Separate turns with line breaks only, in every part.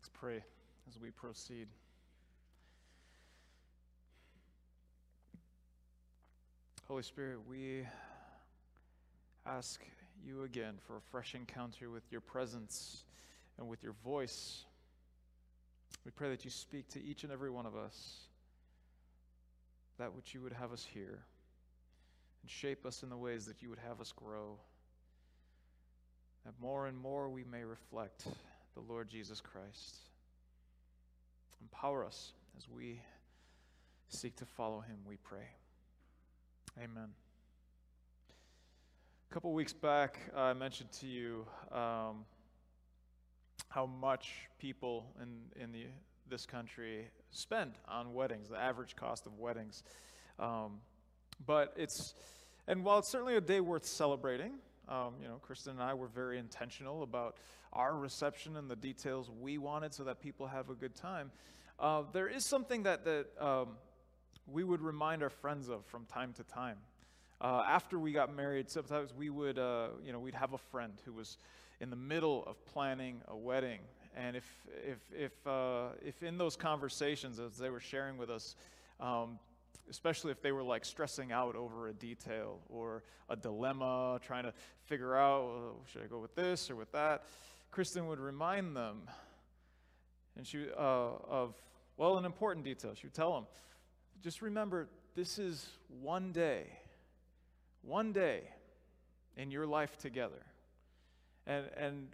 Let's pray as we proceed. Holy Spirit, we ask you again for a fresh encounter with your presence and with your voice. We pray that you speak to each and every one of us that which you would have us hear and shape us in the ways that you would have us grow. That more and more we may reflect the Lord Jesus Christ. Empower us as we seek to follow him, we pray. Amen. A couple weeks back, I mentioned to you um, how much people in, in the, this country spend on weddings, the average cost of weddings. Um, but it's, and while it's certainly a day worth celebrating, um, you know, Kristen and I were very intentional about our reception and the details we wanted so that people have a good time. Uh, there is something that, that um, we would remind our friends of from time to time. Uh, after we got married, sometimes we would, uh, you know, we'd have a friend who was in the middle of planning a wedding. And if, if, if, uh, if in those conversations, as they were sharing with us, um, especially if they were like stressing out over a detail or a dilemma, trying to figure out, well, should I go with this or with that? Kristen would remind them, and she uh, of well, an important detail. She would tell them, just remember, this is one day, one day in your life together, and and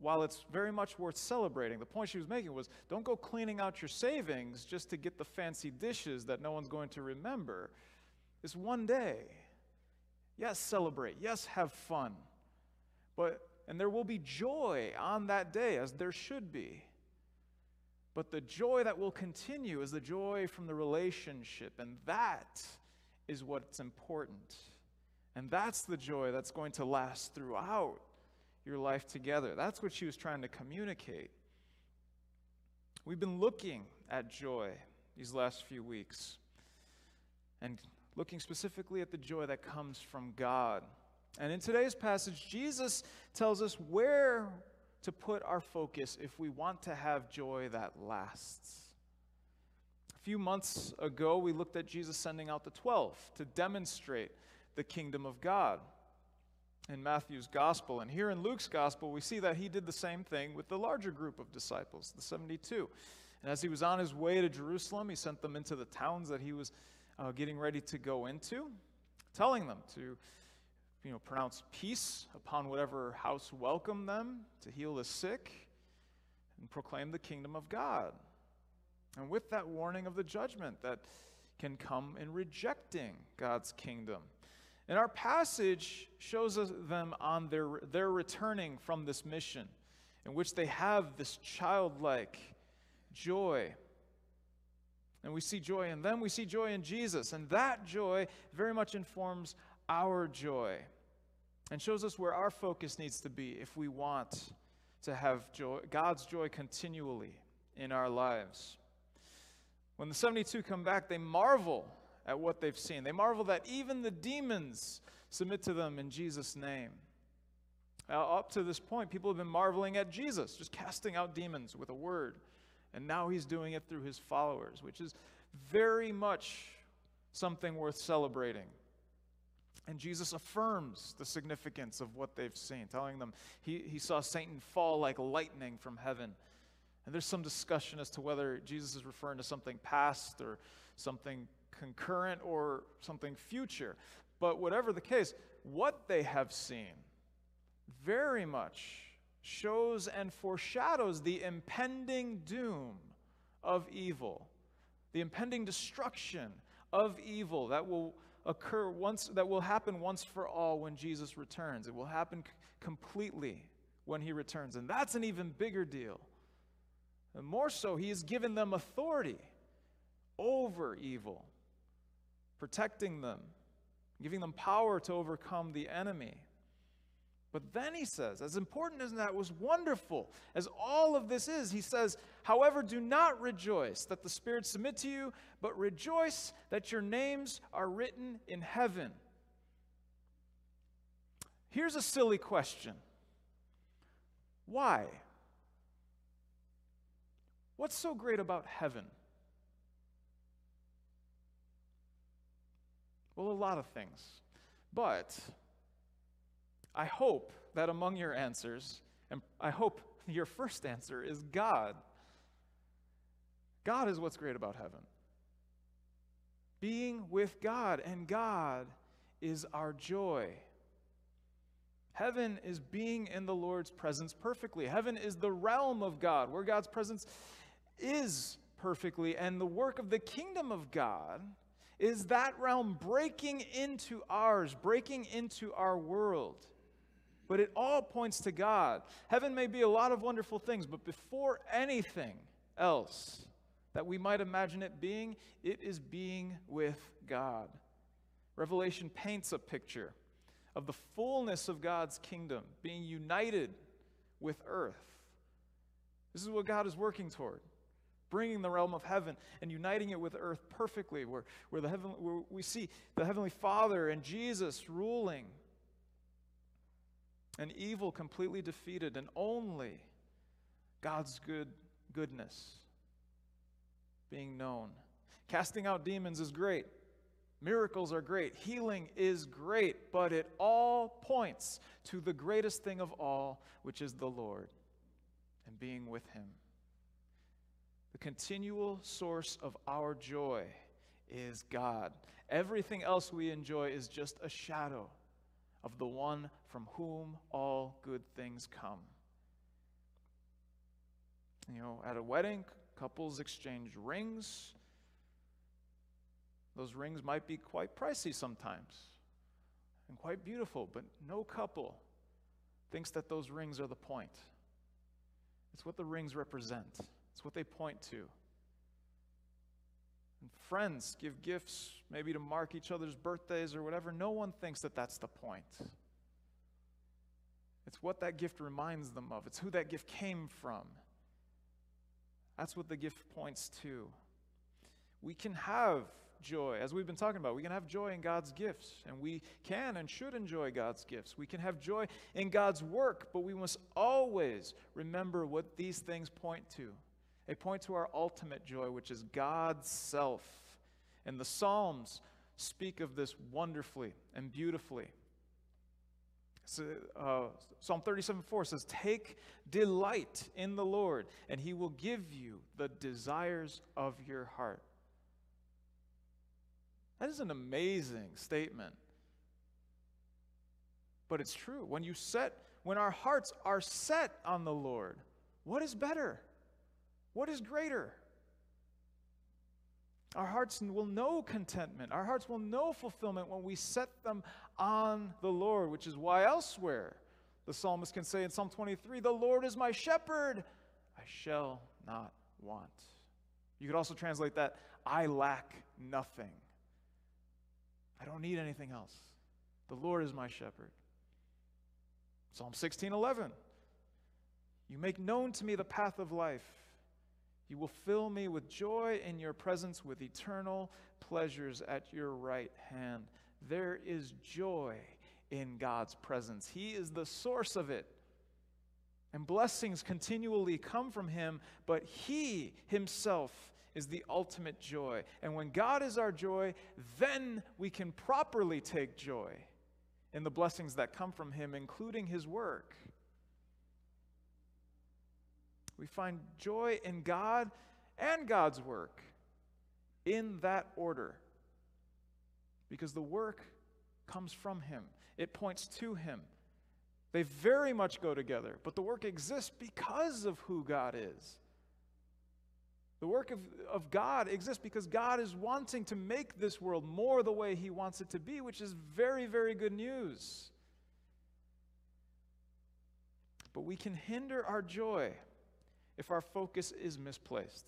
while it's very much worth celebrating, the point she was making was don't go cleaning out your savings just to get the fancy dishes that no one's going to remember. It's one day. Yes, celebrate. Yes, have fun. But and there will be joy on that day as there should be. But the joy that will continue is the joy from the relationship and that is what's important. And that's the joy that's going to last throughout your life together. That's what she was trying to communicate. We've been looking at joy these last few weeks and looking specifically at the joy that comes from God. And in today's passage, Jesus tells us where to put our focus if we want to have joy that lasts. A few months ago, we looked at Jesus sending out the 12 to demonstrate the kingdom of God in Matthew's gospel. And here in Luke's gospel, we see that he did the same thing with the larger group of disciples, the 72. And as he was on his way to Jerusalem, he sent them into the towns that he was uh, getting ready to go into, telling them to you know, pronounce peace upon whatever house welcomed them, to heal the sick, and proclaim the kingdom of God. And with that warning of the judgment that can come in rejecting God's kingdom. And our passage shows them on their, their returning from this mission, in which they have this childlike joy. And we see joy in them, we see joy in Jesus. And that joy very much informs our joy and shows us where our focus needs to be if we want to have joy, God's joy continually in our lives. When the 72 come back, they marvel at what they've seen. They marvel that even the demons submit to them in Jesus' name. Now, up to this point, people have been marveling at Jesus, just casting out demons with a word. And now he's doing it through his followers, which is very much something worth celebrating. And Jesus affirms the significance of what they've seen, telling them he, he saw Satan fall like lightning from heaven. And there's some discussion as to whether Jesus is referring to something past or something concurrent or something future. But whatever the case, what they have seen very much shows and foreshadows the impending doom of evil, the impending destruction of evil that will occur once that will happen once for all when Jesus returns. It will happen c- completely when he returns. And that's an even bigger deal. And more so, he has given them authority over evil protecting them, giving them power to overcome the enemy. But then he says, as important as that was wonderful, as all of this is, he says, however, do not rejoice that the spirits submit to you, but rejoice that your names are written in heaven. Here's a silly question Why? What's so great about heaven? Well, a lot of things. But I hope that among your answers, and I hope your first answer is God. God is what's great about heaven. Being with God, and God is our joy. Heaven is being in the Lord's presence perfectly. Heaven is the realm of God, where God's presence is perfectly. And the work of the kingdom of God is that realm breaking into ours, breaking into our world. But it all points to God. Heaven may be a lot of wonderful things, but before anything else that we might imagine it being, it is being with God. Revelation paints a picture of the fullness of God's kingdom being united with earth. This is what God is working toward. Bringing the realm of heaven and uniting it with earth perfectly, where, where, the heaven, where we see the Heavenly Father and Jesus ruling, and evil completely defeated, and only God's good goodness being known. Casting out demons is great. Miracles are great, healing is great, but it all points to the greatest thing of all, which is the Lord and being with Him. The continual source of our joy is God. Everything else we enjoy is just a shadow of the one from whom all good things come. You know, at a wedding, couples exchange rings those rings might be quite pricey sometimes and quite beautiful, but no couple thinks that those rings are the point. It's what the rings represent, it's what they point to. And friends give gifts maybe to mark each other's birthdays or whatever. No one thinks that that's the point. It's what that gift reminds them of, it's who that gift came from. That's what the gift points to. We can have joy. As we've been talking about, we can have joy in God's gifts, and we can and should enjoy God's gifts. We can have joy in God's work, but we must always remember what these things point to. They point to our ultimate joy, which is God's self. And the Psalms speak of this wonderfully and beautifully. So, uh, Psalm 37 4 says, Take delight in the Lord, and he will give you the desires of your heart. That is an amazing statement. But it's true. When you set, when our hearts are set on the Lord, what is better? What is greater? Our hearts will know contentment. Our hearts will know fulfillment when we set them on the Lord, which is why elsewhere the psalmist can say in Psalm 23, The Lord is my shepherd, I shall not want. You could also translate that, I lack nothing. I don't need anything else. The Lord is my shepherd. Psalm 16:11. You make known to me the path of life. You will fill me with joy in your presence with eternal pleasures at your right hand. There is joy in God's presence. He is the source of it. And blessings continually come from him, but he himself is the ultimate joy. And when God is our joy, then we can properly take joy in the blessings that come from Him, including His work. We find joy in God and God's work in that order because the work comes from Him, it points to Him. They very much go together, but the work exists because of who God is. The work of, of God exists because God is wanting to make this world more the way He wants it to be, which is very, very good news. But we can hinder our joy if our focus is misplaced.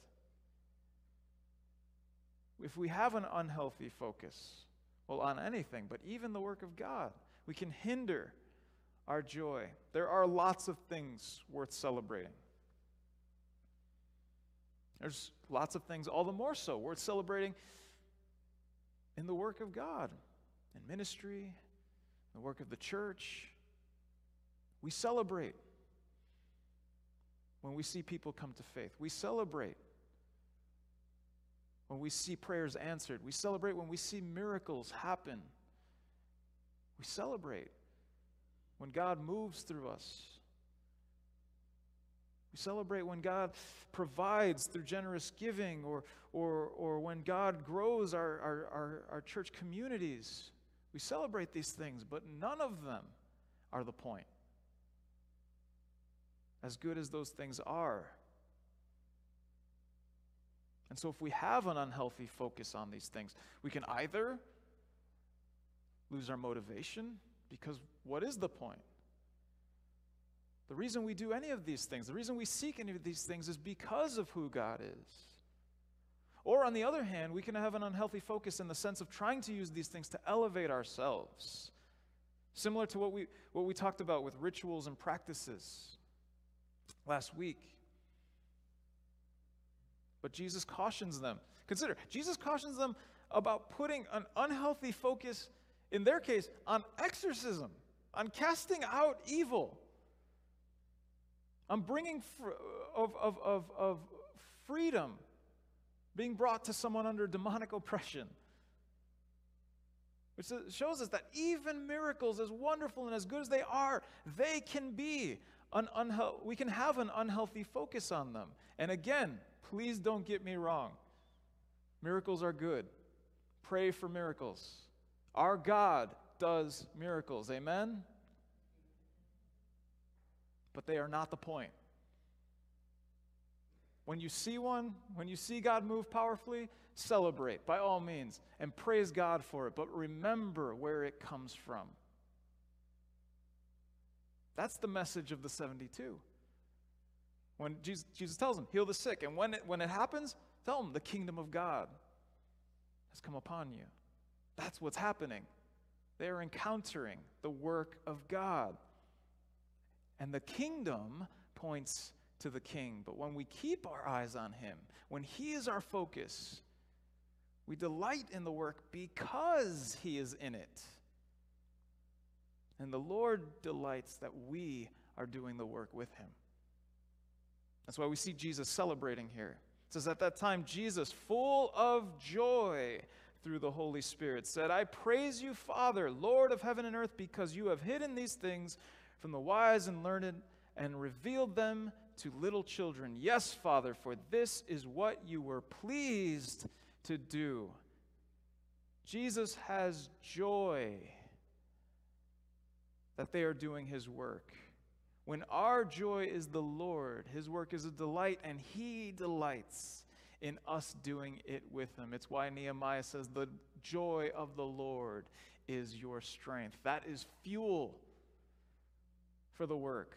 If we have an unhealthy focus, well, on anything, but even the work of God, we can hinder our joy. There are lots of things worth celebrating. There's lots of things, all the more so, worth celebrating in the work of God, in ministry, the work of the church. We celebrate. When we see people come to faith. We celebrate when we see prayers answered. We celebrate when we see miracles happen. We celebrate when God moves through us. We celebrate when God provides through generous giving or, or, or when God grows our, our, our, our church communities. We celebrate these things, but none of them are the point. As good as those things are. And so, if we have an unhealthy focus on these things, we can either lose our motivation because what is the point? The reason we do any of these things, the reason we seek any of these things is because of who God is. Or, on the other hand, we can have an unhealthy focus in the sense of trying to use these things to elevate ourselves. Similar to what we, what we talked about with rituals and practices last week. But Jesus cautions them. Consider, Jesus cautions them about putting an unhealthy focus, in their case, on exorcism, on casting out evil, on bringing fr- of, of, of, of freedom being brought to someone under demonic oppression. Which shows us that even miracles, as wonderful and as good as they are, they can be an we can have an unhealthy focus on them. And again, Please don't get me wrong. Miracles are good. Pray for miracles. Our God does miracles. Amen? But they are not the point. When you see one, when you see God move powerfully, celebrate by all means and praise God for it. But remember where it comes from. That's the message of the 72. When Jesus, Jesus tells them, heal the sick. And when it, when it happens, tell them the kingdom of God has come upon you. That's what's happening. They are encountering the work of God. And the kingdom points to the king. But when we keep our eyes on him, when he is our focus, we delight in the work because he is in it. And the Lord delights that we are doing the work with him. That's why we see Jesus celebrating here. It says, At that time, Jesus, full of joy through the Holy Spirit, said, I praise you, Father, Lord of heaven and earth, because you have hidden these things from the wise and learned and revealed them to little children. Yes, Father, for this is what you were pleased to do. Jesus has joy that they are doing his work. When our joy is the Lord, his work is a delight, and he delights in us doing it with him. It's why Nehemiah says, The joy of the Lord is your strength. That is fuel for the work.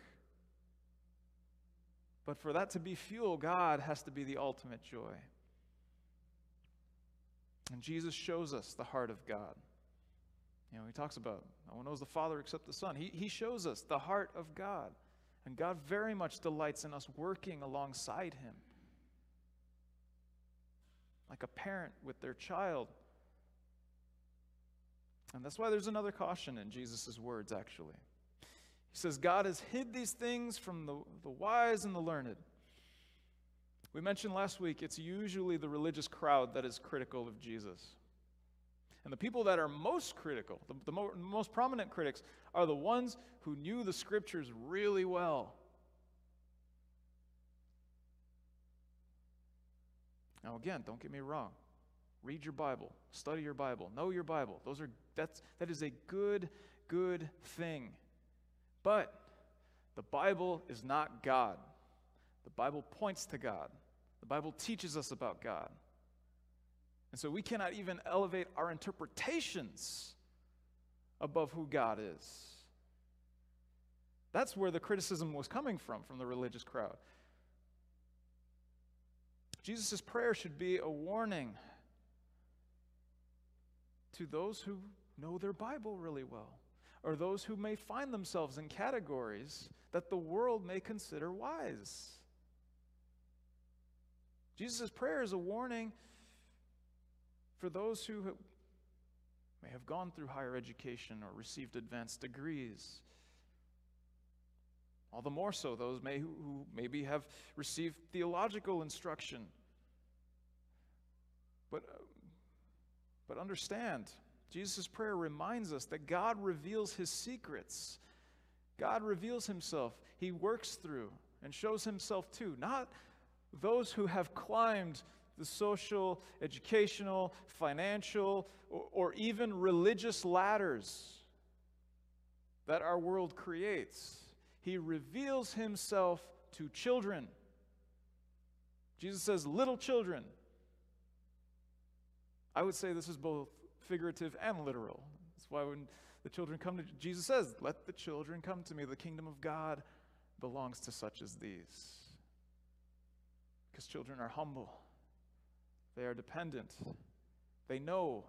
But for that to be fuel, God has to be the ultimate joy. And Jesus shows us the heart of God. You know, he talks about no one knows the Father except the Son. He, he shows us the heart of God. And God very much delights in us working alongside Him. Like a parent with their child. And that's why there's another caution in Jesus' words, actually. He says, God has hid these things from the, the wise and the learned. We mentioned last week it's usually the religious crowd that is critical of Jesus. And the people that are most critical, the, the mo- most prominent critics, are the ones who knew the scriptures really well. Now, again, don't get me wrong. Read your Bible, study your Bible, know your Bible. Those are that's that is a good, good thing. But the Bible is not God. The Bible points to God. The Bible teaches us about God. And so we cannot even elevate our interpretations above who God is. That's where the criticism was coming from, from the religious crowd. Jesus' prayer should be a warning to those who know their Bible really well, or those who may find themselves in categories that the world may consider wise. Jesus' prayer is a warning for those who may have gone through higher education or received advanced degrees, All the more so, those may, who maybe have received theological instruction. But, uh, but understand, Jesus' prayer reminds us that God reveals his secrets. God reveals himself. He works through and shows himself to, not those who have climbed the social, educational, financial, or, or even religious ladders that our world creates. He reveals himself to children. Jesus says, little children. I would say this is both figurative and literal. That's why when the children come to Jesus says, "Let the children come to me. The kingdom of God belongs to such as these." Because children are humble. They are dependent. They know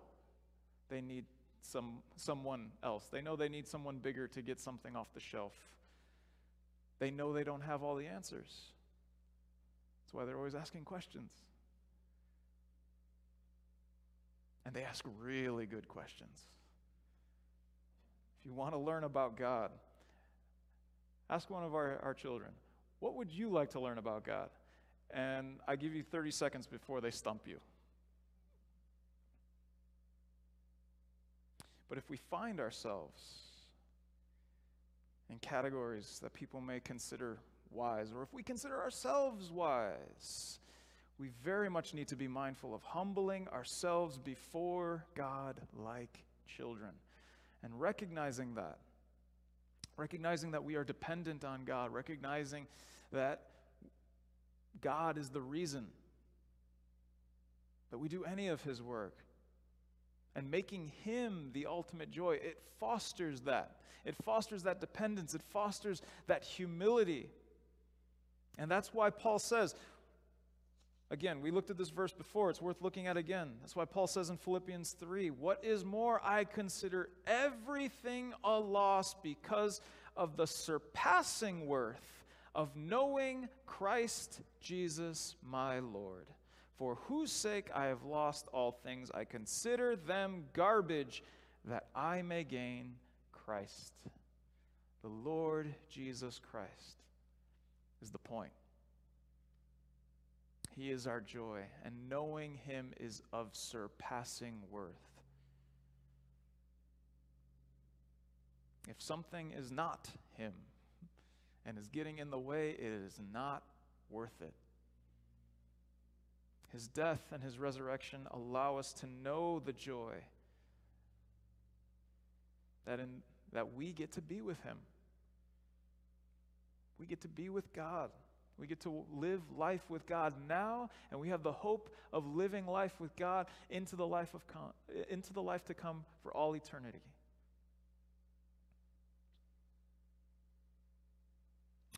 they need some someone else. They know they need someone bigger to get something off the shelf. They know they don't have all the answers. That's why they're always asking questions. And they ask really good questions. If you want to learn about God, ask one of our, our children, what would you like to learn about God? And I give you 30 seconds before they stump you. But if we find ourselves in categories that people may consider wise, or if we consider ourselves wise, we very much need to be mindful of humbling ourselves before God like children and recognizing that. Recognizing that we are dependent on God, recognizing that God is the reason that we do any of His work. And making Him the ultimate joy, it fosters that. It fosters that dependence, it fosters that humility. And that's why Paul says, Again, we looked at this verse before. It's worth looking at again. That's why Paul says in Philippians 3 What is more, I consider everything a loss because of the surpassing worth of knowing Christ Jesus my Lord, for whose sake I have lost all things. I consider them garbage that I may gain Christ. The Lord Jesus Christ is the point. He is our joy, and knowing Him is of surpassing worth. If something is not Him and is getting in the way, it is not worth it. His death and His resurrection allow us to know the joy that, in, that we get to be with Him. We get to be with God. We get to live life with God now, and we have the hope of living life with God into the life, of com- into the life to come for all eternity.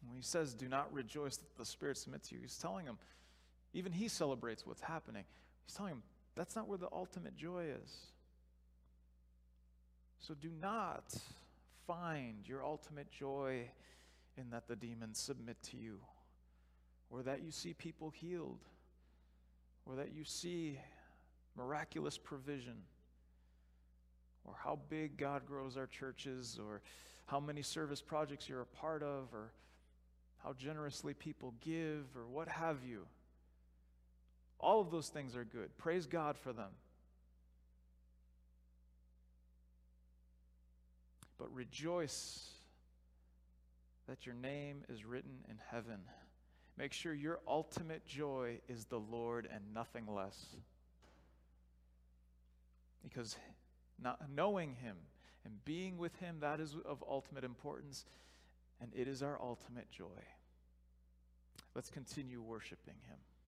When he says, Do not rejoice that the Spirit submits to you, he's telling him, even he celebrates what's happening. He's telling him, That's not where the ultimate joy is. So do not find your ultimate joy in that the demons submit to you or that you see people healed, or that you see miraculous provision, or how big God grows our churches, or how many service projects you're a part of, or how generously people give, or what have you. All of those things are good. Praise God for them. But rejoice that your name is written in heaven. Make sure your ultimate joy is the Lord and nothing less. Because not knowing Him and being with Him, that is of ultimate importance, and it is our ultimate joy. Let's continue worshiping Him.